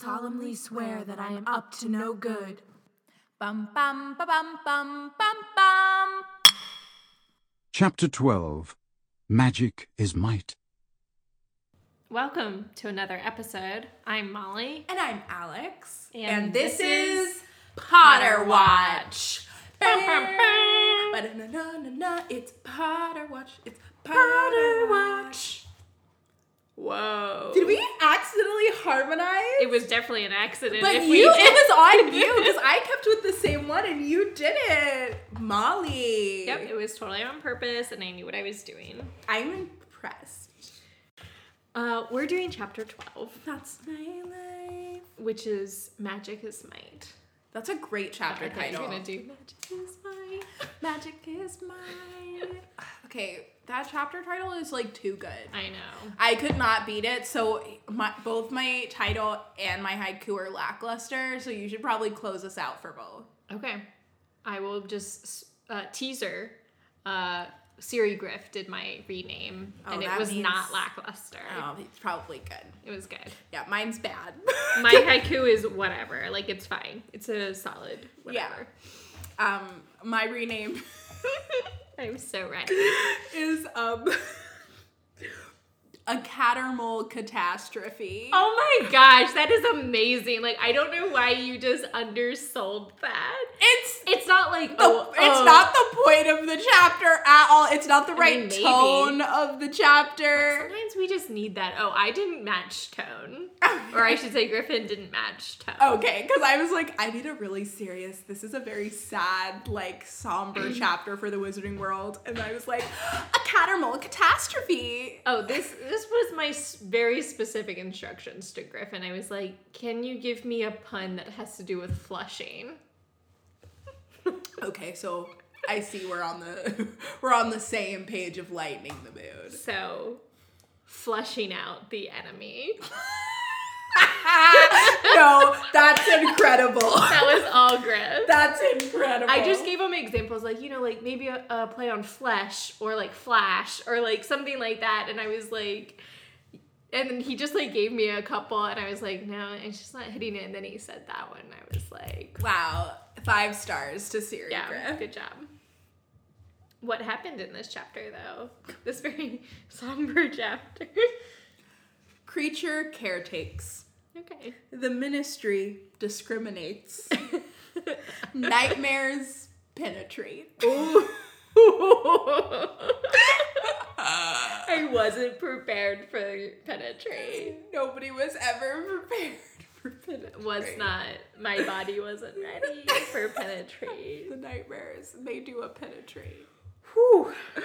solemnly swear that I am up to no good. Bum bum ba bum bum bum bum. Chapter 12 Magic is Might. Welcome to another episode. I'm Molly. And I'm Alex. And this, this is is Potter Watch. Bum, bum, bum. It's Potter Watch. It's Potter Potter Watch. Whoa. Did we accidentally harmonize? It was definitely an accident. But if you, we it was on you because I kept with the same one and you didn't. Molly. Yep, it was totally on purpose and I knew what I was doing. I'm impressed. Uh, we're doing chapter 12, That's my life. which is Magic is Might. That's a great chapter you title. were gonna do Magic is Might. Magic is mine. okay, that chapter title is like too good. I know. I could not beat it. So my both my title and my haiku are lackluster. So you should probably close us out for both. Okay. I will just uh, teaser. Uh, Siri Griff did my rename, Oh, and it was means- not lackluster. Oh, it's probably good. It was good. Yeah, mine's bad. My haiku is whatever. Like it's fine. It's a solid whatever. Yeah. um, my rename I'm so ready. is um a Cattermole catastrophe. Oh my gosh, that is amazing. Like I don't know why you just undersold that. It's not like the, oh, it's oh. not the point of the chapter at all. It's not the right mean, tone of the chapter. Sometimes we just need that. Oh, I didn't match tone, or I should say Griffin didn't match tone. Okay, because I was like, I need a really serious. This is a very sad, like somber chapter for the Wizarding World, and I was like, a Cattermole catastrophe. Oh, this this was my very specific instructions to Griffin. I was like, "Can you give me a pun that has to do with flushing?" Okay, so I see we're on the we're on the same page of lightening the mood. So, flushing out the enemy. no, that's incredible. That was all Griff. That's incredible. I just gave him examples like, you know, like maybe a, a play on flesh or like flash or like something like that. And I was like, and then he just like gave me a couple and I was like, no, it's just not hitting it. And then he said that one. And I was like, wow, five stars to Siri yeah, Griff. good job. What happened in this chapter though? This very somber chapter. Kreacher caretakes. okay. The ministry discriminates. Nightmares penetrate. I wasn't prepared for penetrate. Nobody was ever prepared for penetrate. Was not. My body wasn't ready for penetrate. The nightmares. They do a penetrate. Whew.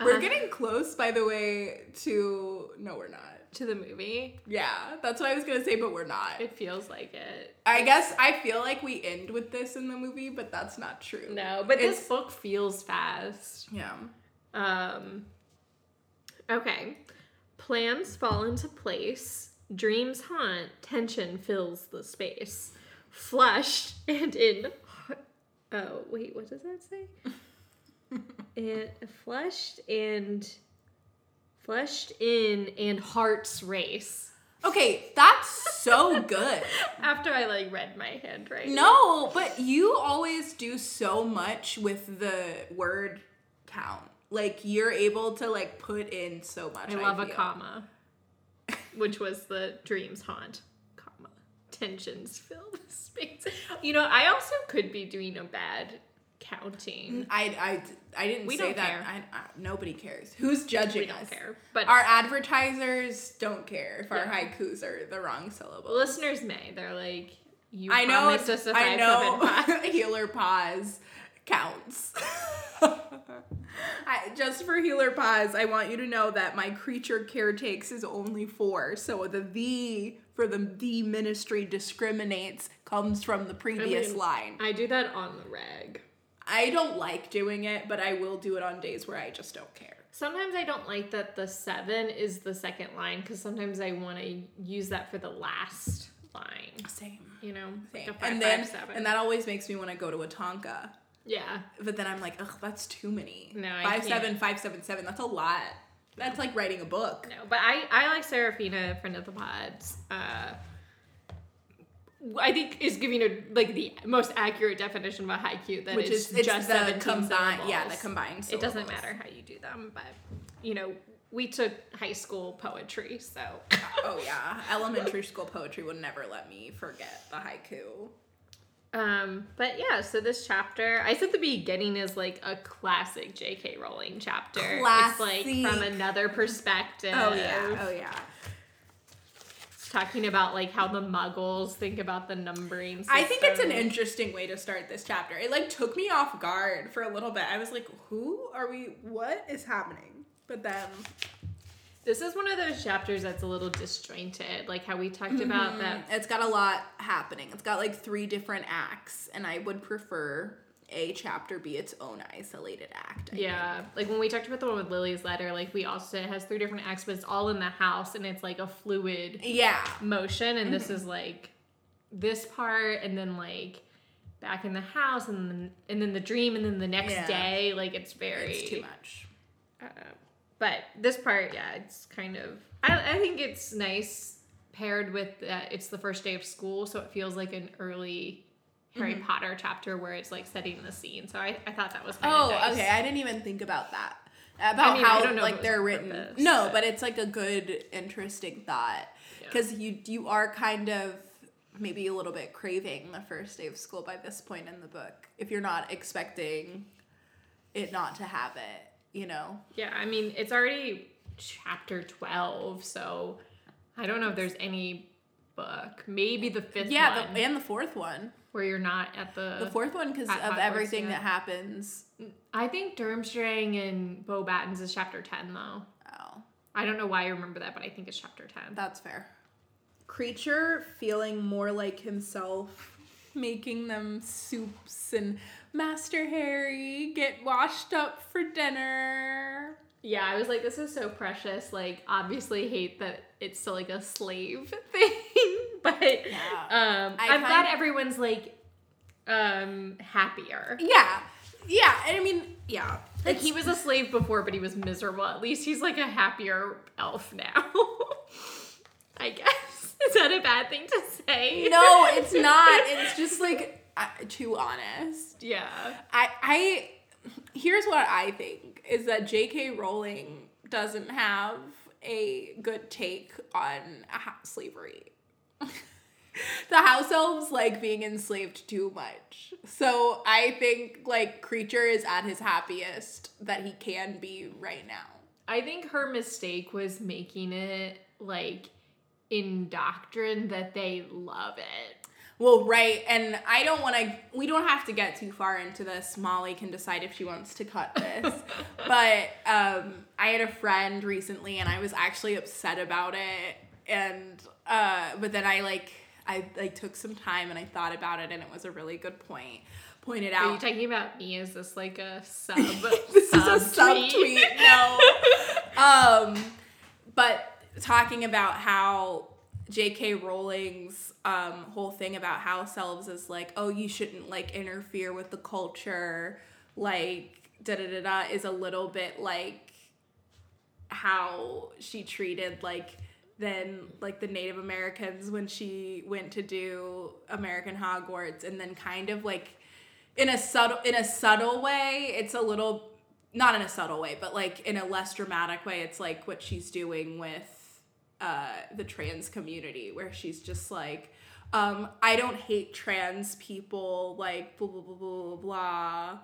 We're Uh-huh. getting close, by the way, to. No, we're not. To the movie. Yeah, that's what I was gonna say, but we're not. It feels like it. I guess I feel like we end with this in the movie, but that's not true. No, but It's- this book feels fast. Yeah. Um Okay. Plans fall into place. Dreams haunt. Tension fills the space. Flushed and in Oh, wait, what does that say? and flushed and flushed in and hearts race. Okay, that's so good. After I like read my handwriting. No, but you always do so much with the word count. Like you're able to like put in so much. I love a comma, which was the dreams haunt, comma, tensions fill the space. You know, I also could be doing a bad counting. I I I didn't We say don't that. care. I, I, nobody cares. Who's judging We don't us? care, but Our advertisers don't care if our haikus are the wrong syllable. listeners may. They're like, you I know. us a I five know. seven healer pause counts. I, just for healer pause, I want you to know that my Kreacher caretakes is only four. So the the for the the ministry discriminates comes from the previous mean, line. I do that on the reg. I don't like doing it, but I will do it on days where I just don't care. Sometimes I don't like that the seven is the second line because sometimes I want to use that for the last line. Same. You know, Same. like five, and then five, seven. and that always makes me want to go to a tanka. Yeah, But then I'm like, ugh, that's too many. No, I five can't. seven five seven seven. That's a lot. That's like writing a book. no, but I I like Seraphina, friend of the pods. Uh, I think is giving a like the most accurate definition of a haiku that Which is just the 17 combined, yeah, the syllables. combined. It doesn't matter how you do them, but you know, we took high school poetry, so Oh yeah, elementary school poetry would never let me forget the haiku. Um but yeah, so this chapter I said the beginning is like a classic JK Rowling chapter. It's like from another perspective. Oh yeah, oh yeah. talking about like how the muggles think about the numbering system. I think it's an interesting way to start this chapter. It like took me off guard for a little bit. I was like, "Who are we? What is happening?" But then, This is one of those chapters that's a little disjointed, like how we talked about that. it's got a lot happening. It's got like three different acts, and I would prefer a chapter be its own isolated act. I Yeah, like when we talked about the one with Lily's letter, like we also said it has three different acts, but it's all in the house and it's like a fluid. Yeah, motion. And this is like this part, and then like back in the house, and then and then the dream, and then the next Yeah. day. Like it's very it's too much. Uh, but this part, yeah, it's kind of. I, I think it's nice paired with that. It's the first day of school, so it feels like an early Harry Mm-hmm. Potter chapter where it's like setting the scene. So I, I thought that was kind Oh, of nice. okay. I didn't even think about that. About mean, I how don't know like they're written. purpose, no, but- but it's like a good, interesting thought because you you are kind of maybe a little bit craving the first day of school by this point in the book if you're not expecting it not to have it. You know. Yeah, I mean, it's already chapter 12, so I don't know if there's any book, maybe the fifth Yeah, one, the, and the fourth one. where you're not at the. The fourth one because of Hogwarts, everything yeah. that happens. I think Durmstrang and Beauxbatons is chapter 10, though. Oh. I don't know why I remember that, but I think it's chapter 10. That's fair. Kreacher feeling more like himself, making them soups and Master Harry get washed up for dinner. Yeah, I was like, this is so precious. Like, obviously, hate that it's still like a slave thing, but um, I I'm glad everyone's like um happier. Yeah. Yeah, and I mean, yeah. Like he was a slave before, but he was miserable. At least he's like a happier elf now. I guess is that a bad thing to say? No, it's not. It's just like too honest. Yeah. I I here's what I think is that J.K. Rowling doesn't have a good take on ha- slavery. the house elves like being enslaved too much. So I think like Kreacher is at his happiest that he can be right now. I think her mistake was making it like in doctrine that they love it. Well, right, and I don't want to. We don't have to get too far into this. Molly can decide if she wants to cut this. but um, I had a friend recently, and I was actually upset about it. And uh, but then I like I like took some time and I thought about it, and it was a really good point. Pointed out. Are you talking about me? Is this like a sub? this is a subtweet. No. um, but talking about how J.K. Rowling's um, whole thing about house elves is like, oh, you shouldn't like interfere with the culture, like da da da da, is a little bit like how she treated like then like the Native Americans when she went to do American Hogwarts, and then kind of like in a subtle in a subtle way, it's a little not in a subtle way, but like in a less dramatic way, it's like what she's doing with uh, the trans community, where she's just like, um, I don't hate trans people, like blah blah blah blah blah, blah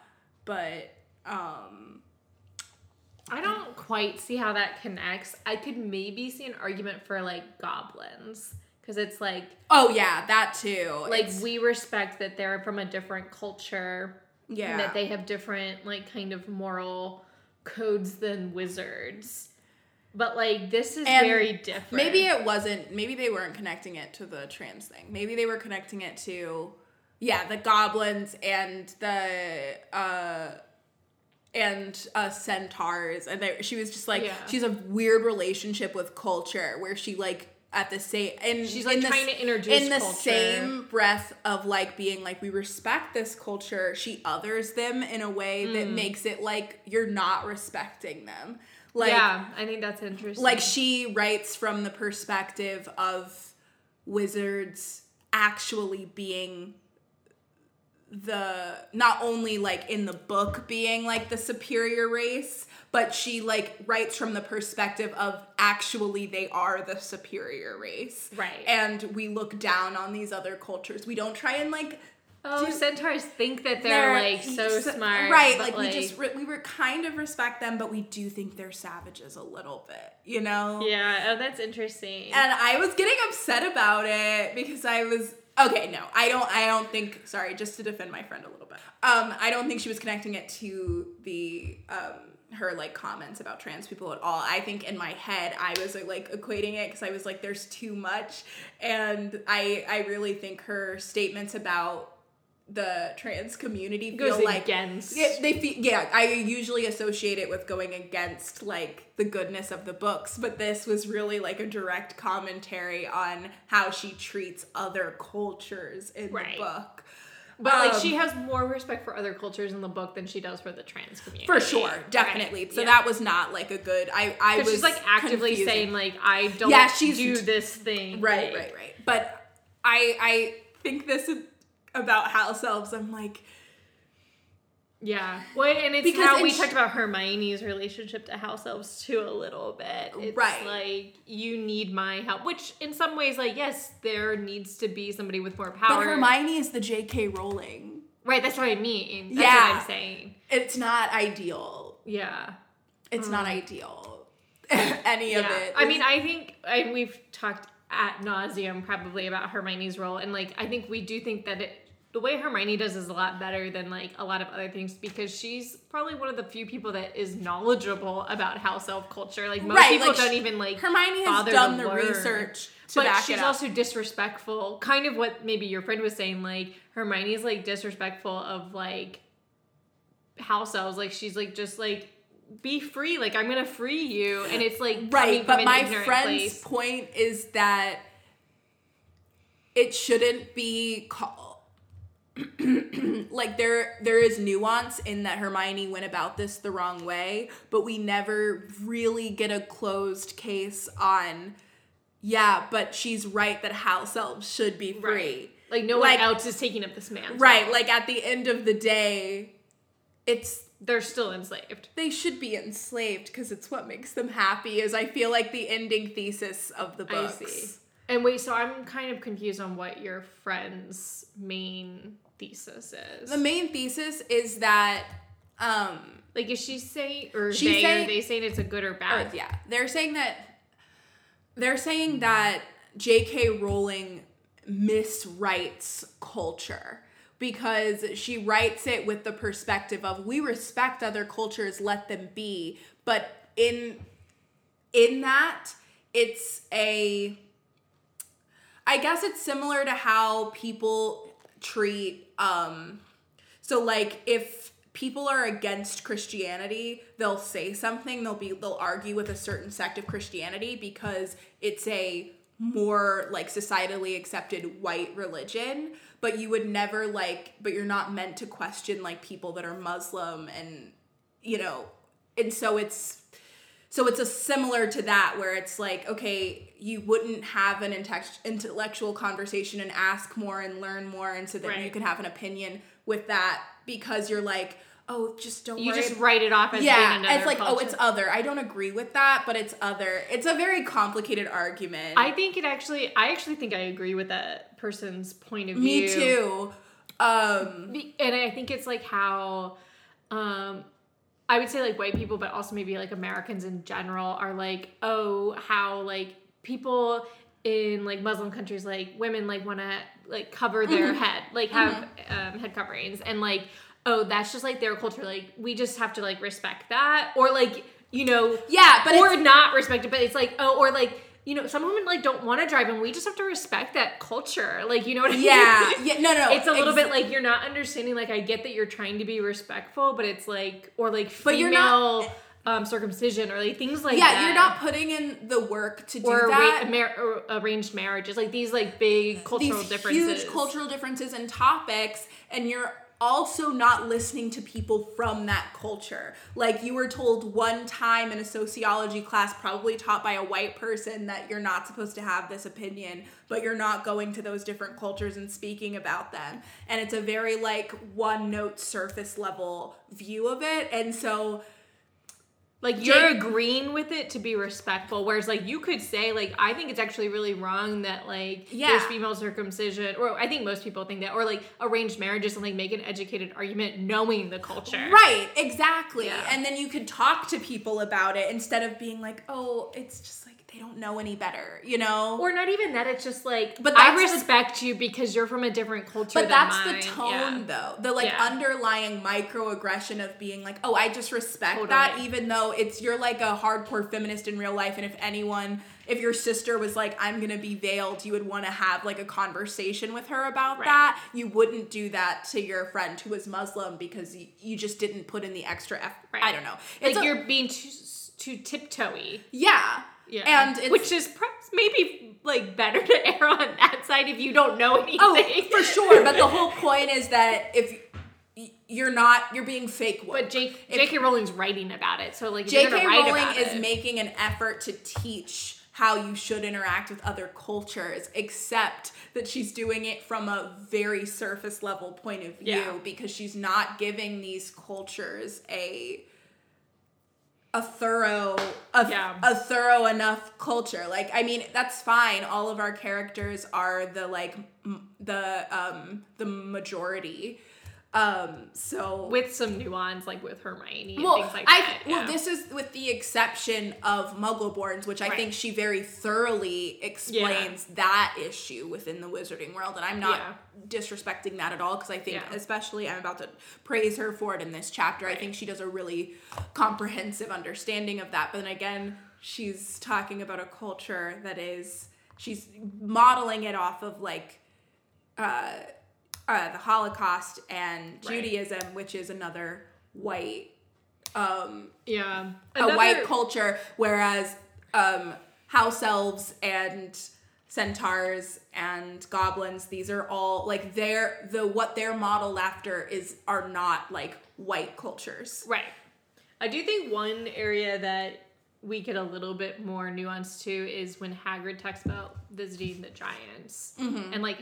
but um, I don't quite see how that connects. I could maybe see an argument for like goblins because it's like oh yeah, that too. like It's- we respect that they're from a different culture yeah, and that they have different like kind of moral codes than wizards. But like this is And very different. Maybe it wasn't. Maybe they weren't connecting it to the trans thing. Maybe they were connecting it to, yeah, the goblins and the uh and uh centaurs. And they, she was just like Yeah. she's a weird relationship with culture where she like at the same and She's, like, in the trying s- to introduce in the culture. same breath of like being like we respect this culture. She others them in a way that Mm. makes it like you're not respecting them. Like yeah, I think that's interesting. like she writes from the perspective of wizards actually being the not only like in the book being like the superior race but she like writes from the perspective of actually they are the superior race Right. and we look down on these other cultures we don't try and like Oh, do- centaurs think that they're, like so smart, right but, like, we just re- we were kind of respect them but we do think they're savages a little bit you know yeah. Oh, that's interesting. and I was getting upset about it because I was okay. No, I don't. I don't think. Sorry, just to defend my friend a little bit. Um, I don't think she was connecting it to the um her like comments about trans people at all. I think in my head I was like equating it because I was like, there's too much, and I I really think her statements about the trans community feel like against. yeah, they feel, yeah, I usually associate it with going against like the goodness of the books, but this was really like a direct commentary on how she treats other cultures in Right. the book. But like Um, she has more respect for other cultures in the book than she does for the trans community. for sure, Right. definitely. So Yeah. that was not like a good. I I was she's like actively confusing. saying like I don't Yeah, she's- do this thing. right, like- right, right. But I I think this about house elves. I'm like Yeah. Well, and it's Because how we sh- talked about Hermione's relationship to house elves too a little bit. It's Right. like you need my help, which in some ways, like yes, there needs to be somebody with more power. but Hermione is the J.K. Rowling. right? That's what I mean. That's Yeah. what I'm saying. It's not ideal. Yeah. It's not ideal. Any of Mm. it. I mean, I think I, we've talked at nauseum probably about Hermione's role, and like I think we do think that it. The way Hermione does is a lot better than like a lot of other things because she's probably one of the few people that is knowledgeable about house elf culture. Like most Right, people like, don't sh- even like Hermione has done the learn. research to but back she's it up. also disrespectful. Kind of what maybe your friend was saying. Like Hermione's like disrespectful of like house elves. Like she's like just like be free. Like I'm gonna free you, and it's like right, but my friend's place. point is that it shouldn't be called like there there is nuance in that Hermione went about this the wrong way, but we never really get a closed case on yeah, but she's right that house elves should be free. Right. Like no one else is taking up this man. Right, like at the end of the day, it's they're still enslaved. they should be enslaved because it's what makes them happy. Is I feel like the ending thesis of the books. And wait, so I'm kind of confused on what your friend's main thesis is. The main thesis is that, um, like, is she saying, or She's they, saying- are they saying it's a good or or, bad? yeah, they're saying that they're saying that J.K. Rowling miswrites culture because she writes it with the perspective of we respect other cultures, let them be, but in in that it's a I guess it's similar to how people treat um so like if people are against Christianity, they'll say something, they'll be they'll argue with a certain sect of Christianity because it's a more like societally accepted white religion, but you would never like but you're not meant to question like people that are Muslim and you know, and so it's so it's a similar to that where it's like, okay, you wouldn't have an intellectual conversation and ask more and learn more, and so that you can have an opinion with that because you're like, oh, just don't You worry. just write it off as yeah, being another it's like, oh, it's other. I don't agree with that, but it's other. It's a very complicated argument. I think it actually, I actually think I agree with that person's point of view. Me too. Um, and I think it's like how um I would say like white people but also maybe like Americans in general are like oh how like people in like Muslim countries like women like want to like cover their Mm-hmm. head like have um, head coverings. And like oh that's just like their culture. Like we just have to like respect that. Or like you know yeah, but or not respect it but it's like oh or like you know some women like don't want to drive and we just have to respect that culture like you know what I mean? Yeah, yeah, no, no, it's a little ex- bit like you're not understanding like i get that you're trying to be respectful but it's like or like But female you're not- um circumcision or like things like yeah, that. you're not putting in the work to do or, that. arra- mar- or arranged marriages like these like big cultural these differences. huge cultural differences and topics and you're also not listening to people from that culture. Like you were told one time in a sociology class, probably taught by a white person, that you're not supposed to have this opinion, but you're not going to those different cultures and speaking about them. And it's a very like one note surface level view of it. And so like you're agreeing with it to be respectful whereas like you could say like i think it's actually really wrong that like Yeah. there's female circumcision or i think most people think that or like arranged marriages and like make an educated argument knowing the culture Right, exactly. Yeah. And then you could talk to people about it instead of being like, oh, it's just like they don't know any better, you know? or not even that it's just like But i that's the- respect you because you're from a different culture but that's mine. the tone Yeah. though. The like Yeah. underlying microaggression of being like, oh, I just respect that even though it's you're like a hardcore feminist in real life and if anyone if your sister was like, I'm gonna be veiled, you would want to have like a conversation with her about Right. that. You wouldn't do that to your friend who was Muslim because you, you just didn't put in the extra effort. Right. I don't know. like a- you're being too too tiptoey yeah. yeah And it's, which is perhaps maybe like better to err on that side if you don't know anything Oh, for sure. But the whole point is that if you're not, you're being fake woke. But Jake, If- J.K. Rowling's writing about it, so like J.K. Rowling is it, making an effort to teach how you should interact with other cultures, except that she's doing it from a very surface level point of view Yeah. because she's not giving these cultures a a thorough a, Yeah. a thorough enough culture. Like i mean that's fine. All of our characters are the like m- the um the majority um so with some nuance, like with Hermione and well, things like I that. well, yeah. this is with the exception of Muggleborns, which I Right. think she very thoroughly explains that issue within the Wizarding world, and I'm not Yeah. disrespecting that at all because I think, Yeah. especially, I'm about to praise her for it in this chapter. I think she does a really comprehensive understanding of that. But then again, she's talking about a culture that is she's modeling it off of like uh, uh, the Holocaust and Right. Judaism, which is another white um, yeah, a white culture, whereas um, house elves and centaurs and goblins, these are all like they're the what they're modeled after is are not like white cultures. Right. I do think one area that we get a little bit more nuance too is when Hagrid talks about visiting the giants, Mm-hmm. and like,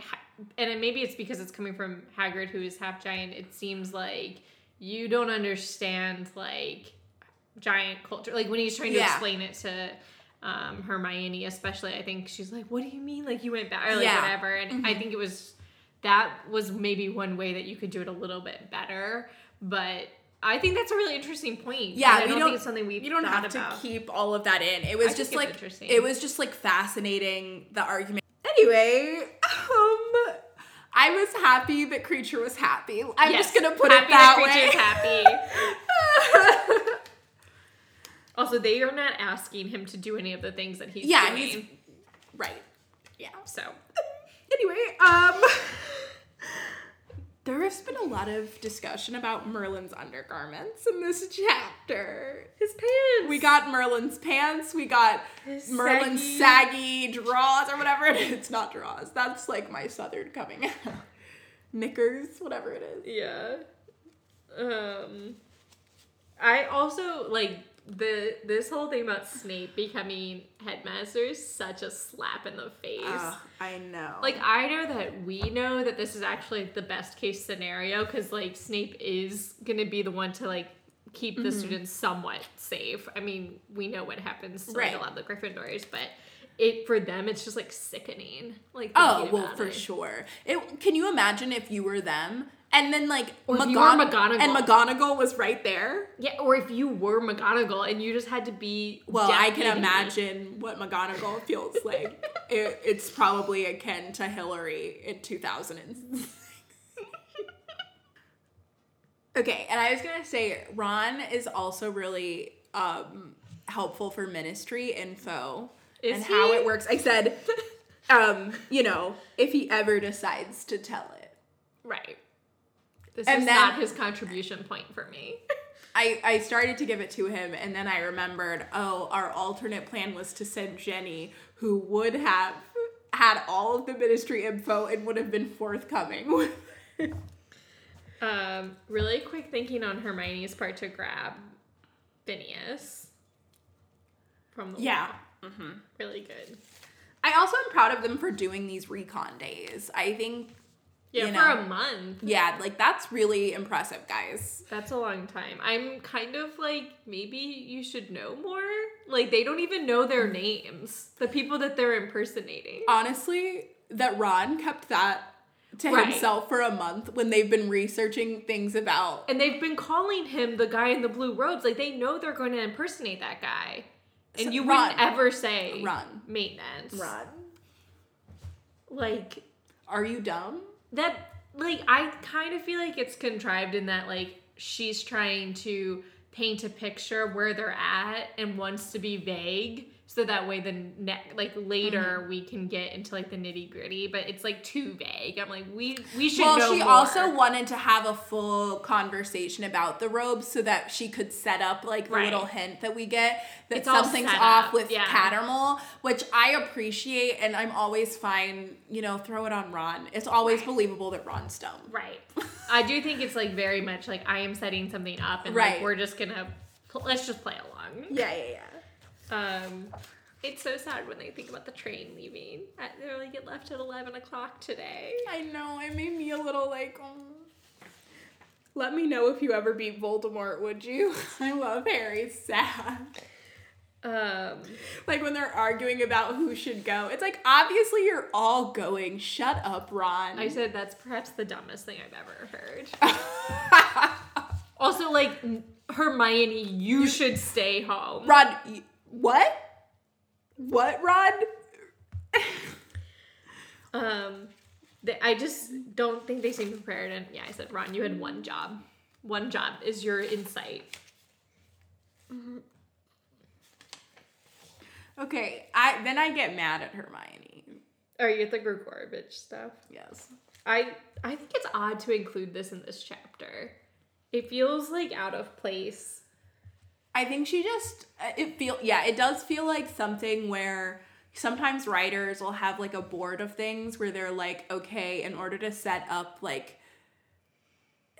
and it- maybe it's because it's coming from Hagrid, who is half giant. It seems like you don't understand like giant culture. Like when he's trying to Yeah. explain it to um, Hermione, especially, I think she's like, "What do you mean? Like you went back or like Yeah. Mm-hmm. whatever?" And I think it was that was maybe one way that you could do it a little bit better, but. I think that's a really interesting point. Yeah, I we don't, don't- think it's something we've You don't have about. to keep all of that in. It was think just like it was just like fascinating the argument. Anyway, um I was happy that Kreacher was happy. I'm Yes, just gonna put happy it that Kreacher's way. happy. also, they are not asking him to do any of the things that he's Yeah, doing. he's- right. Yeah. so Anyway, um there has been a lot of discussion about Merlin's undergarments in this chapter. his pants. We got Merlin's pants, we got His Merlin's saggy draws or whatever. It's not draws. That's like my southern coming out. Knickers, whatever it is. Yeah. Um I also like the this whole thing about Snape becoming headmaster is such a slap in the face. I know. Like I know that we know that this is actually the best case scenario because like Snape is gonna be the one to like keep Mm-hmm. the students somewhat safe. I mean, we know what happens to Right. like, a lot of the Gryffindors, but it for them it's just like sickening. Like Oh well, for it. sure. It. Can you imagine if you were them, and then like Or were McGonagall. and McGonagall was right there? Yeah, or if you were McGonagall and you just had to be Well, I can imagine what McGonagall feels like. it, it's probably akin to Hillary in 2006. okay, and I was gonna say Ron is also really um, helpful for ministry info Is and how it works. I said, um, you know, if he ever decides to tell it. Right. This And is then- not his contribution point for me. I, I started to give it to him and then I remembered, oh, our alternate plan was to send Ginny, who would have had all of the ministry info and would have been forthcoming Um, really quick thinking on Hermione's part to grab Phineas from the Yeah. wall. Really good. I also am proud of them for doing these recon days. I think, Yeah, You for a month. yeah, like that's really impressive, guys. That's a long time. I'm kind of like, maybe you should know more. Like, they don't even know their mm. names. The people that they're impersonating. Honestly, that Ron kept that to Right. himself for a month when they've been researching things about. And they've been calling him the guy in the blue robes. Like, they know they're going to impersonate that guy. And So- you wouldn't ever say Ron. maintenance. Ron, Like, are you dumb? That like I kind of feel like it's contrived in that like she's trying to paint a picture where they're at and wants to be vague so that way the ne- like later Mm-hmm. we can get into like the nitty gritty but it's like too vague i'm like we we should Well, she more. also wanted to have a full conversation about the robes so that she could set up like the Right. little hint that we get that It's something's off up, with yeah. Cattermole, which I appreciate, and I'm always fine. You know, throw it on Ron. It's always Right. believable that Ron's dumb. right i do think it's like very much like i am setting something up and Right. like we're just gonna let's just play along Yeah, yeah, yeah. Um it's so sad when they think about the train leaving. At, they only get left at eleven o'clock today. I know. It made me a little like. Um, let me know if you ever beat Voldemort, would you? I love Harry. Sad. Um, Like when they're arguing about who should go. It's like obviously you're all going. Shut up, Ron. I said that's perhaps the dumbest thing I've ever heard. also, like Hermione, you should stay home. Rod, y- what? What, Rod? Um, they, I just don't think they seem prepared. And yeah, I said, Ron, you had one job. One job is your insight. Okay, I then I get mad at Hermione. Or you get the Gregorovitch stuff. Yes. I I think it's odd to include this in this chapter. It feels like out of place. I think she just uh, it feel yeah, it does feel like something where sometimes writers will have like a board of things where they're like, okay, in order to set up like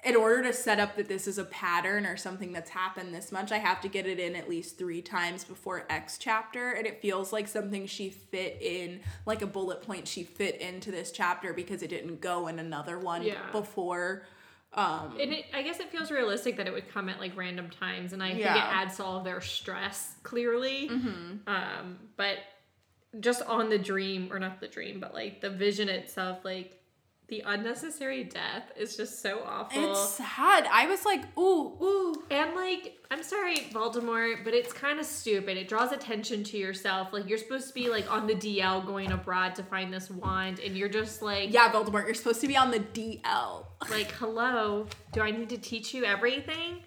in order to set up that this is a pattern or something that's happened this much, I have to get it in at least three times before X chapter. And it feels like something she fit in, like a bullet point she fit into this chapter because it didn't go in another one Yeah. before. Um, And it, I guess it feels realistic that it would come at like random times, and I think it Yeah. adds to all of their stress clearly. Um, but just on the dream, or not the dream, but like the vision itself, like the unnecessary death is just so awful. it's sad. I was like, ooh, ooh. and like, I'm sorry, Voldemort, but it's kind of stupid. It draws attention to yourself. Like you're supposed to be like on the DL going abroad to find this wand, and you're just like, Yeah, Voldemort, you're supposed to be on the DL. like, hello, do I need to teach you everything?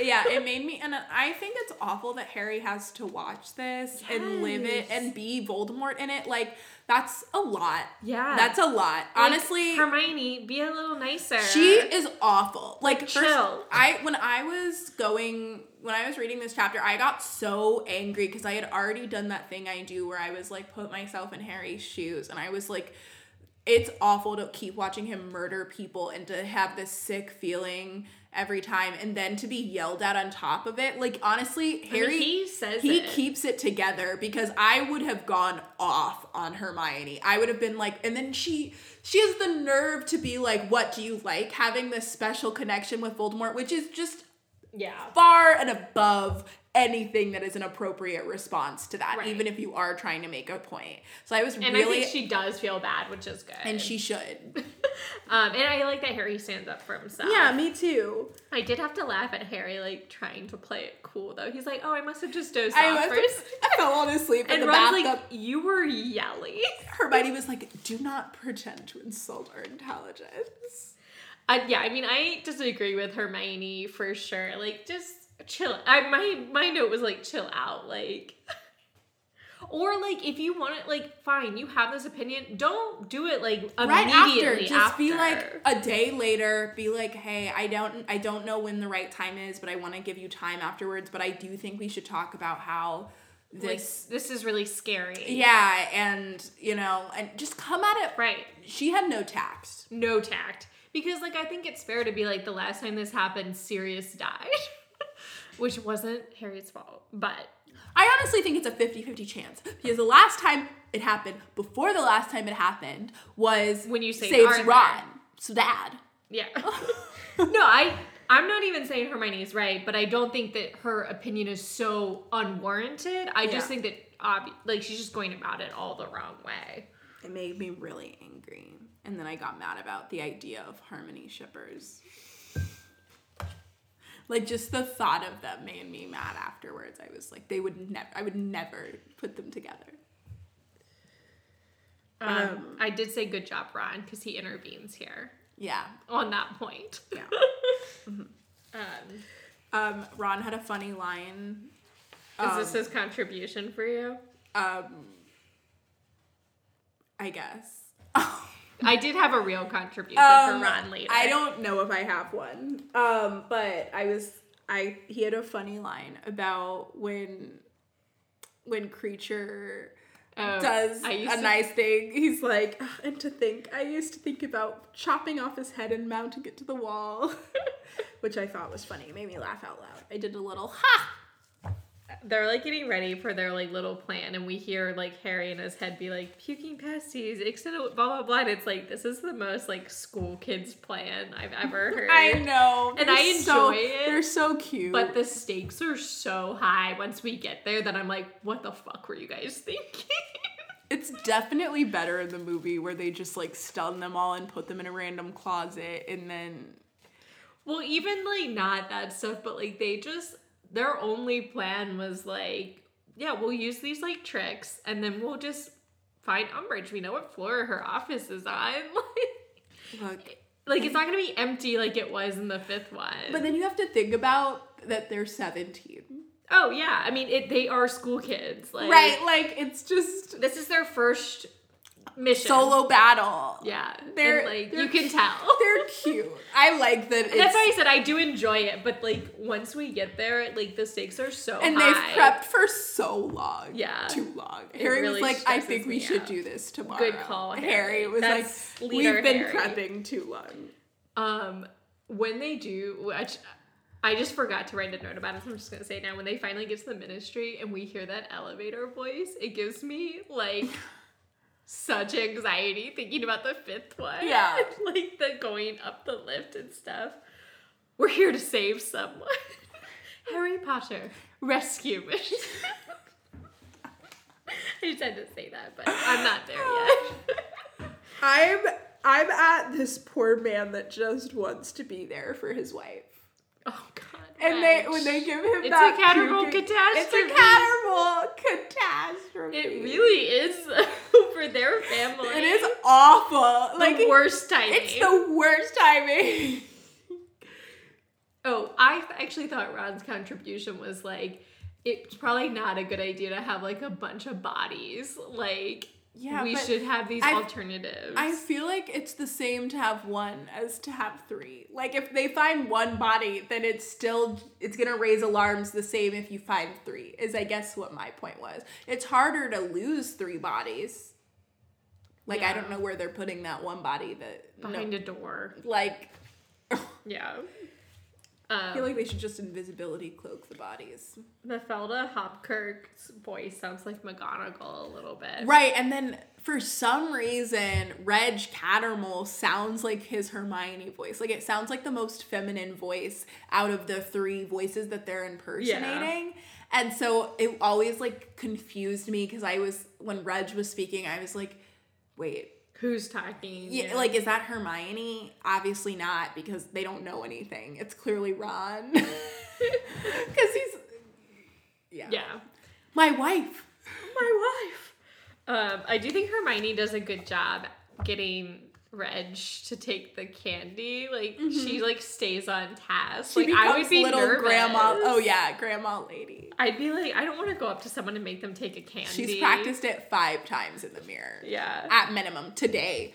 Yeah, it made me, and I think it's awful that Harry has to watch this and live it and be Voldemort in it. Like, that's a lot. Yeah. That's a lot. Like, Honestly, Hermione, be a little nicer. she is awful. Like, first, chill. I when I was going when I was reading this chapter, I got so angry because I had already done that thing I do where I was like put myself in Harry's shoes, and I was like. It's awful to keep watching him murder people and to have this sick feeling every time and then to be yelled at on top of it. Like honestly, I mean, Harry he says he it. keeps it together because I would have gone off on Hermione. I would have been like, and then she she has the nerve to be like, "What do you like?" Having this special connection with Voldemort, which is just yeah. far and above anything that is an appropriate response to that, Right. even if you are trying to make a point. So I was And really, I think she does feel bad, which is good. and she should. um, and I like that Harry stands up for himself. Yeah, me too. I did have to laugh at Harry like trying to play it cool though. He's like, "Oh, I must have just dozed I off. I fell on asleep in And the Ron's bathtub. like, "You were yelling." Hermione was like, "Do not pretend to insult our intelligence." Uh, yeah, I mean, I disagree with Hermione for sure. Like, just chill. I my my note was like, chill out, like. Or like, if you want it, like, fine, you have this opinion. Don't do it like right after immediately just be like a day later be like hey i don't i don't know when the right time is but i want to give you time afterwards but i do think we should talk about how like, this this is really scary. yeah and you know and just come at it Right. she had no tact No tact. Because like I think it's fair to be like the last time this happened, Sirius died. Which wasn't Harry's fault. But I honestly think it's a 50-50 chance because the last time it happened, before the last time it happened, was When you say saves. Ron. So dad. yeah. no, I I'm not even saying Hermione's right, but I don't think that her opinion is so unwarranted. I just Yeah. think that obvi- like she's just going about it all the wrong way. It made me really angry. And then I got mad about the idea of harmony shippers. Like just the thought of them made me mad afterwards. I was like, they would never I would never put them together. Um, Um, I did say good job, Ron, because he intervenes here Yeah. on that point. Yeah. Um, Um, Ron had a funny line. is Um, this his contribution for you? Um, I guess. I did have a real contribution Um, for Ron later. I don't know if I have one. Um, but I was I he had a funny line about when when Kreacher Oh, does a to- nice thing. He's like, "Ugh, and to think, I used to think about chopping off his head and mounting it to the wall, which I thought was funny. It made me laugh out loud. I did a little ha. They're like getting ready for their like little plan, and we hear like Harry in his head be like puking pasties, extended blah blah blah. And it's like this is the most like school kids plan I've ever heard. I know, And they're I so- enjoy it, They're so cute. But the stakes are so high once we get there that I'm like, what the fuck were you guys thinking? It's definitely better in the movie where they just like stun them all and put them in a random closet and then well, even like not that stuff, but like they just their only plan was like, yeah, we'll use these like tricks and then we'll just find Umbridge. We know what floor her office is on. look. like it's not gonna be empty like it was in the fifth one. But then you have to think about that they're 17. oh yeah, I mean it. They are school kids. Like, right, like it's just This is their first mission. solo battle. Yeah, They're- and, like they're you can tell. They're cute. I like that it's That's why I said I do enjoy it, but like once we get there, like the stakes are so and high. they've prepped for so long. Yeah. Too long. It Harry really was like, I think we should out. do this tomorrow. Good call, Harry, Harry. was That's like, we've been Harry." prepping too long. Um, when they do, which I just forgot to write a note about it, so I'm just gonna say it now. When they finally get to the ministry and we hear that elevator voice, it gives me like such anxiety thinking about the fifth one. Yeah. like the going up the lift and stuff. We're here to save someone. Harry Potter rescue mission. I just had to say that, but I'm not there yet. I'm I'm at this poor man that just wants to be there for his wife. oh God. And they when they give him It's that a catastrophe. It's a catastrophe. It really is for their family. It is awful. the Like worst timing. It's the worst timing. oh, I actually thought Ron's contribution was like it's probably not a good idea to have like a bunch of bodies. Like Yeah, we should have these I- alternatives. I feel like it's the same to have one as to have three. Like if they find one body, then it's still it's gonna raise alarms the same if you find three. Is I guess what my point was. It's harder to lose three bodies. Like I don't know where they're putting that one body that behind no, a door. like Yeah. I Um, feel like they should just invisibility cloak the bodies. Mafalda Hopkirk's voice sounds like McGonagall a little bit. Right, and then for some reason, Reg Cattermole sounds like his Hermione voice. Like it sounds like the most feminine voice out of the three voices that they're impersonating. And so it always like confused me because I was when Reg was speaking, I was like, wait, Who's talking? yeah, like is that Hermione? Obviously not because they don't know anything. It's clearly Ron. Cuz he's yeah. yeah. My wife. my wife. Um, I do think Hermione does a good job getting Reg to take the candy. Like she mm-hmm. like stays on task. She like I would be little nervous. grandma. Oh yeah, grandma lady. I'd be like, I don't want to go up to someone and make them take a candy. She's practiced it five times in the mirror. Yeah. At minimum today.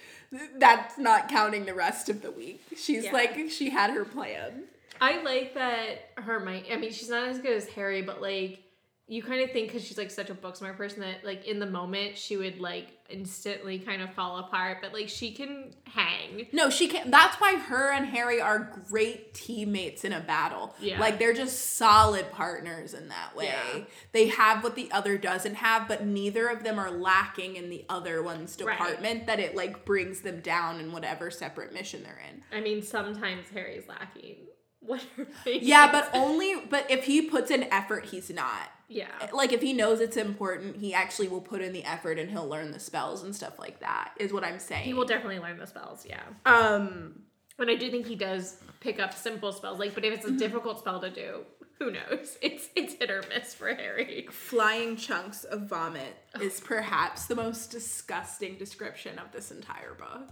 That's not counting the rest of the week. She's Yeah. like she had her plan. I like that Hermione. I mean, she's not as good as Harry, but like you kind of think because she's like such a book smart person that like in the moment she would like instantly kind of fall apart, but like she can hang. No, she can't. That's why her and Harry are great teammates in a battle. Yeah. Like they're just solid partners in that way. Yeah. They have what the other doesn't have, but neither of them are lacking in the other one's Right. department that it like brings them down in whatever separate mission they're in. I mean, sometimes Harry's lacking. Whatever. Yeah, but only but if he puts in effort, he's not. Yeah, Like if he knows it's important, he actually will put in the effort and he'll learn the spells and stuff like that. Is what I'm saying. he will definitely learn the spells. Yeah. um And I do think he does pick up simple spells. Like, but if it's a difficult spell to do, who knows? It's it's hit or miss for Harry. flying chunks of vomit is perhaps the most disgusting description of this entire book.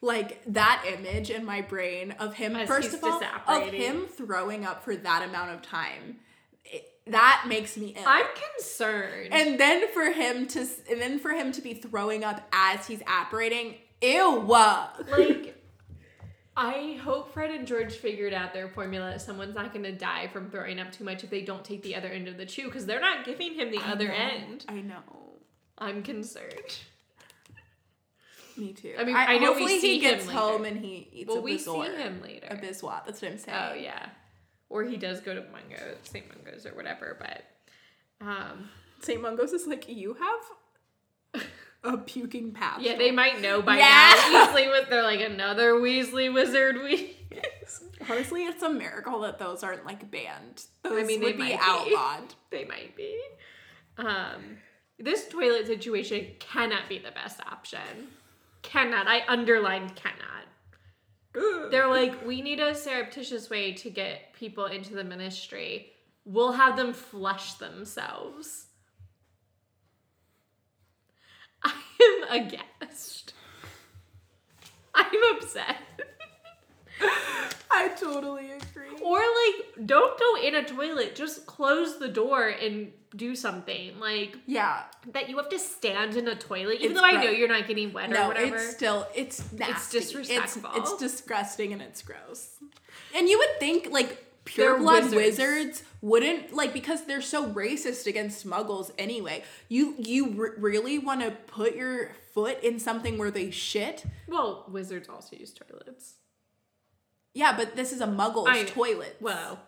Like that image in my brain of him, As first of all, of him throwing up for that amount of time, it, that makes me ill. I'm concerned. and then for him to, and then for him to be throwing up as he's apparating, ew. like, I hope Fred and George figured out their formula. Someone's not going to die from throwing up too much if they don't take the other end of the chew because they're not giving him the other end. I know. I'm concerned. Me too. I mean, I know we hopefully he gets home and he eats Well, a we see him later. A Biswat. That's what I'm oh, saying. Oh yeah, or he does go to Mungo, St. Mungo's or whatever. But um, St. Mungo's is like, you have a puking patch. yeah, they might know by Yeah. now. Weasley they're like another Weasley wizard. We Honestly, it's a miracle that those aren't like banned. Those I mean, they would be might be. outlawed. they might be. Um, this toilet situation cannot be the best option. Cannot. I underlined cannot. They're like, we need a surreptitious way to get people into the ministry. We'll have them flush themselves. I am aghast. I'm upset. I totally agree. Or like, don't go in a toilet. Just close the door and do something. Like Yeah. that you have to stand in a toilet, even It's though I know you're not getting wet or No, whatever. it's still it's nasty. disrespectful. It's, it's disgusting and it's gross. And you would think like pure blood wizards. wizards. wouldn't like because they're so racist against muggles anyway. You you r- really want to put your foot in something where they shit? well, wizards also use toilets. Yeah, but this is a muggle's I- toilet. Well,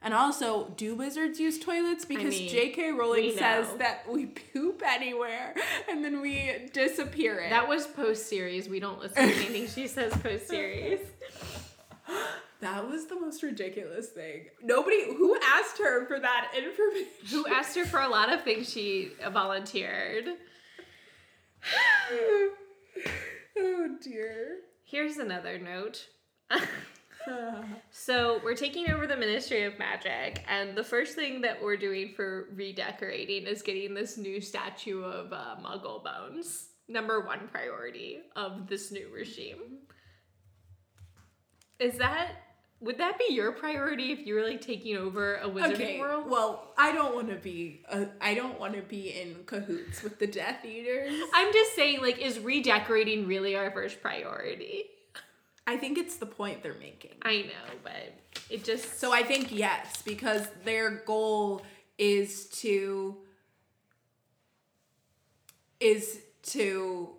And also, do wizards use toilets? Because mean, J.K. Rowling says that we poop anywhere and then we disappear it. that was post series. We don't listen to anything she says post series. that was the most ridiculous thing. Nobody who asked her for that information. Who asked her for a lot of things she volunteered. oh dear. Here's another note. so we're taking over the Ministry of Magic, and the first thing that we're doing for redecorating is getting this new statue of uh, Muggle bones. Number one priority of this new regime. Is that would that be your priority if you were like taking over a wizarding Okay. world? Well, I don't want to be. Uh, I don't want to be in cahoots with the Death Eaters. I'm just saying, like, is redecorating really our first priority? I think it's the point they're making. I know, but it just So I think yes, because their goal is to is to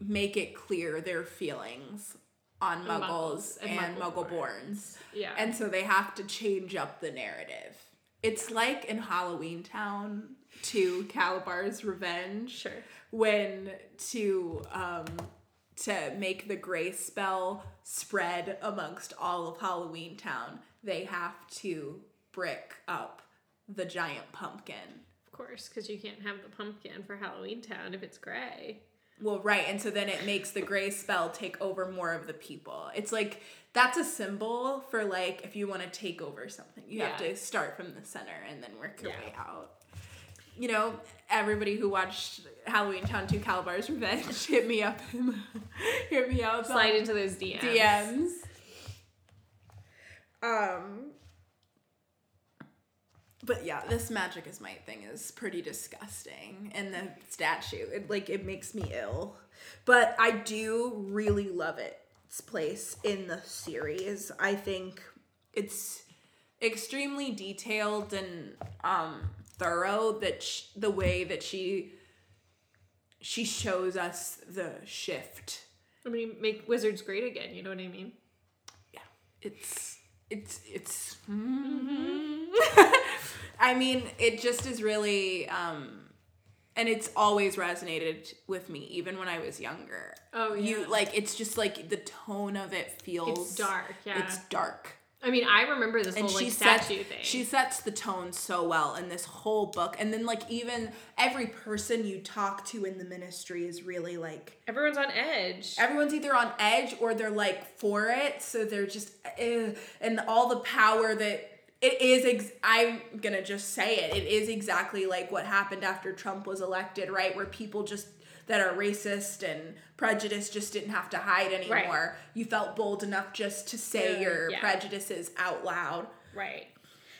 make it clear their feelings on muggles and and, Muggle-borns. muggle-borns. yeah. And so they have to change up the narrative. It's like in Halloween Town to Kalabar's Revenge sure. when to um to make the gray spell spread amongst all of Halloween Town, they have to brick up the giant pumpkin. Of course, because you can't have the pumpkin for Halloween Town if it's gray. Well, right, and so then it makes the gray spell take over more of the people. It's like that's a symbol for like if you want to take over something, you have to start from the center and then work your Yeah. way out. You know, everybody who watched Halloween Town 2 Kalabar's Revenge, hit me up. hit me out. Slide into those DMs. DMs. Um but yeah, this magic is my thing is pretty disgusting. And the statue, it like it makes me ill. But I do really love its place in the series. I think it's extremely detailed and um thorough that sh- the way that she she shows us the shift. I mean, make wizards great again. You know what I mean? Yeah, it's it's it's. I mean, it just is really, um, and it's always resonated with me, even when I was younger. Oh, you yeah. like it's just like the tone of it feels It's dark, yeah. it's dark. I mean, I remember this and whole she like sets statue thing. she sets the tone so well in this whole book and then like even every person you talk to in the ministry is really like Everyone's on edge. everyone's either on edge or they're like for it so they're just eh, and all the power that it is ex- i'm gonna just say it it is exactly like what happened after trump was elected right where people just that are racist and prejudiced just didn't have to hide anymore you felt bold enough just to say Yeah, your yeah. prejudices out loud Right.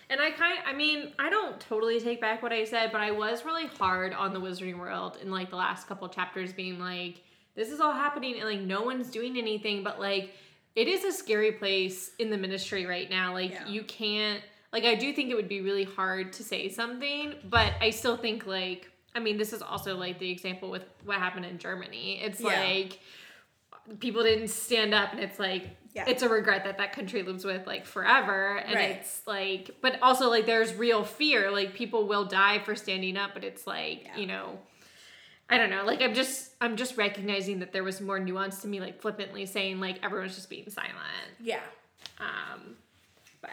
And I kind I mean, I don't totally take back what I said, but I was really hard on the Wizarding World in like the last couple chapters being like, this is all happening and like no one's doing anything, but like it is a scary place in the ministry right now. Like Yeah. you can't like I do think it would be really hard to say something, but I still think like I mean, this is also like the example with what happened in Germany. It's Yeah. like people didn't stand up and it's like Yeah. it's a regret that that country lives with like forever and Right. it's like but also like there's real fear like people will die for standing up but it's like Yeah. you know i don't know like i'm just i'm just recognizing that there was more nuance to me like flippantly saying like everyone's just being silent yeah um but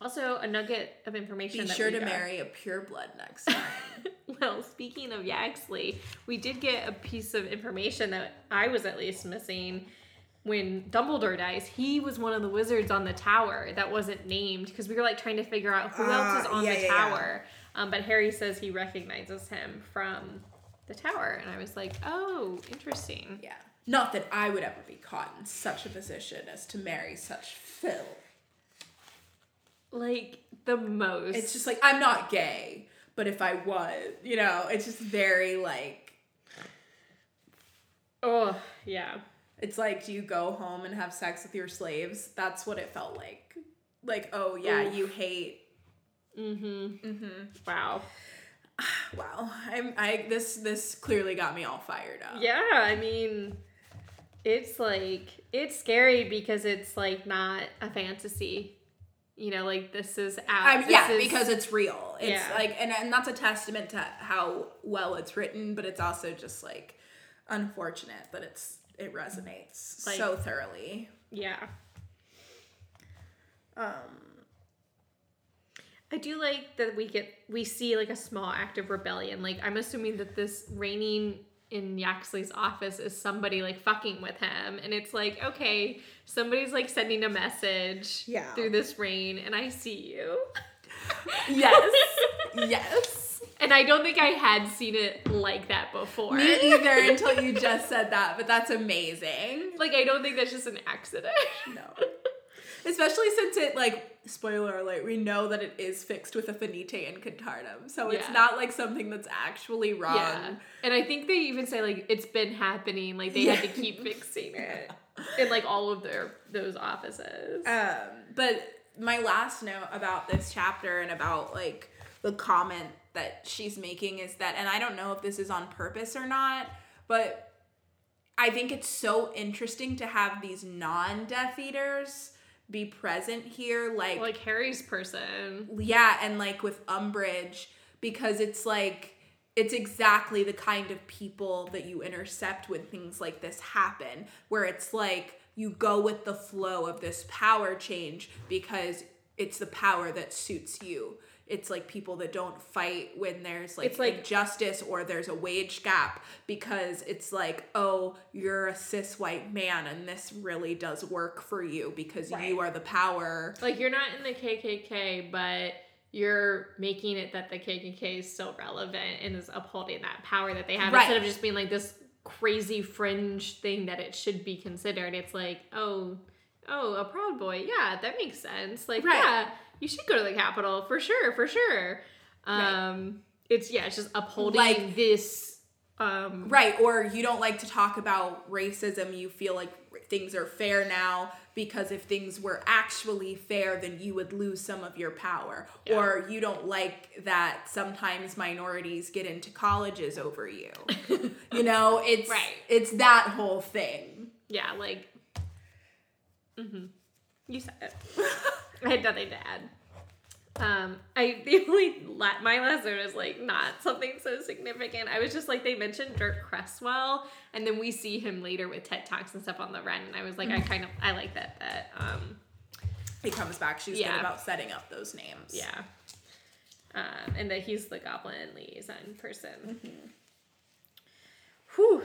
also a nugget of information be that sure to got. marry a pure blood next time well, speaking of Yaxley, we did get a piece of information that I was at least missing. When Dumbledore dies, he was one of the wizards on the tower that wasn't named because we were like trying to figure out who else is Ah, on yeah, the yeah, yeah. tower. Um, but Harry says he recognizes him from the tower, and I was like, oh, interesting. yeah not that i would ever be caught in such a position as to marry such filth Like the most. it's just like I'm not gay, but if I was, you know, it's just very like oh yeah. it's like do you go home and have sex with your slaves? That's what it felt like. Like, oh yeah, Oof. you hate Mm-hmm. mm-hmm. Wow. Wow. I'm I this this clearly got me all fired up. Yeah, I mean, it's like it's scary because it's like not a fantasy. You know, like this is out. Um, yeah, is- because it's real. It's Yeah. like, and, and that's a testament to how well it's written, but it's also just like unfortunate that it's it resonates Like- so thoroughly. yeah. Um, I do like that we get we see like a small act of rebellion. Like I'm assuming that this reigning in Yaxley's office is somebody like fucking with him, and it's like okay, somebody's like sending a message Yeah. through this rain, and I see you. yes, yes. And I don't think I had seen it like that before. Me either until you just said that, but that's amazing. Like I don't think that's just an accident. No. Especially since it like spoiler alert, we know that it is fixed with a finite incantatem. So it's not like something that's actually wrong. Yeah. And I think they even say like it's been happening, like they had to keep fixing it in like all of their those offices. Um, but my last note about this chapter and about like the comment that she's making is that, and I don't know if this is on purpose or not, but I think it's so interesting to have these non Death Eaters be present here. Like, like Harry's person. yeah, and like with Umbridge, because it's like, it's exactly the kind of people that you intercept when things like this happen, where it's like you go with the flow of this power change because it's the power that suits you. It's like people that don't fight when there's like, It's like- injustice or there's a wage gap because it's like, oh, you're a cis white man and this really does work for you because you are the power. Like you're not in the KKK, but you're making it that the KKK is still relevant and is upholding that power that they have Right. instead of just being like this crazy fringe thing that it should be considered. It's like, oh, oh, a proud boy. Yeah, that makes sense. Like, Right. yeah, you should go to the Capitol for sure, for sure. Right. Um, it's yeah, it's just upholding Like- this Um, Right, or you don't like to talk about racism. You feel like things are fair now because if things were actually fair, then you would lose some of your power. Yeah. Or you don't like that sometimes minorities get into colleges over you. you know, it's Right. it's that whole thing. yeah, like. Mm-hmm. You said it. I had nothing to add. Um, I the only la- my last note is like not something so significant. I was just like they mentioned Dirk Cresswell, and then we see him later with Ted Tonks and stuff on the run, and I was like, I kind of I like that that um He comes back. She's Yeah. good about setting up those names. yeah, um, and that he's the goblin liaison person. Whew,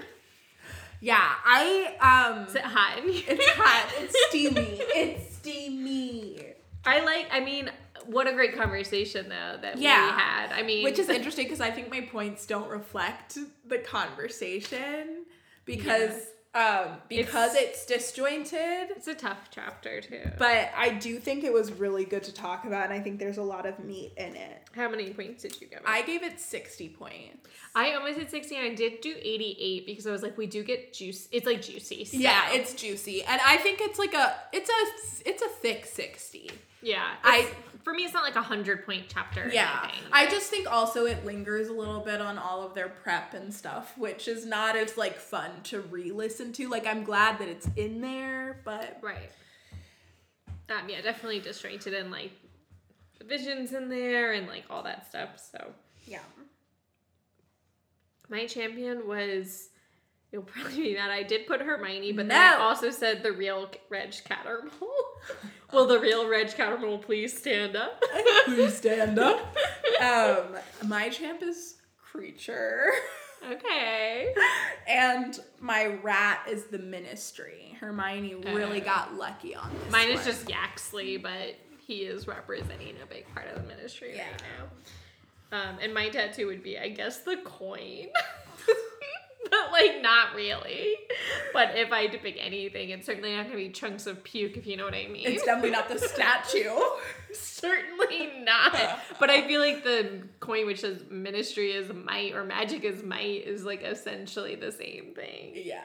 Yeah, I um is it hot it's hot. It's steamy. It's steamy. I like. I mean, what a great conversation though that Yeah. we had. I mean, Which is interesting because I think my points don't reflect the conversation because um because it's, disjointed. it's a tough chapter too. But I do think it was really good to talk about and I think there's a lot of meat in it. How many points did you give it? I gave it 60 points. I almost did 60 and I did do 88 because I was like, we do get juice. It's like juicy. so- Yeah, it's juicy. And I think it's like a it's a it's a thick 60. Yeah. I- for me, it's not like a hundred point chapter. Yeah. I just think also it lingers a little bit on all of their prep and stuff, which is not as like fun to re-listen to. Like I'm glad that it's in there, but right. Um, yeah, definitely disjointed and like the visions in there and like all that stuff. So yeah. my champion was. You'll probably be mad. I did put Hermione, but then I also said the real Reg Cattermole. Will the real Reg Cattermole please stand up? Please stand up. um, my champ is Kreacher. okay. and my rat is the ministry. Hermione really Uh, got lucky on this. Mine is just Yaxley, but he is representing a big part of the ministry Yeah. right now. Um, and my tattoo would be, I guess, the coin. but like not really. But if I had to pick anything, it's certainly not gonna be chunks of puke, if you know what I mean. It's definitely not the statue. certainly not. But I feel like the coin which says ministry is might or magic is might is like essentially the same thing. yeah,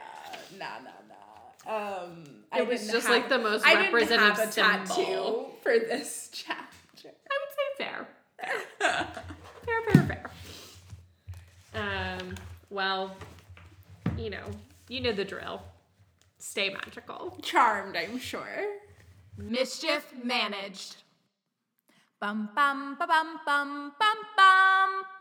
nah, nah, nah. Um, I It was just have- like the most I didn't representative have a tattoo for this chapter. I would say fair. fair, fair, fair. Um, well, you know, you know the drill. Stay magical. Charmed, I'm sure. Mischief managed. Bum bum ba bum bum bum bum.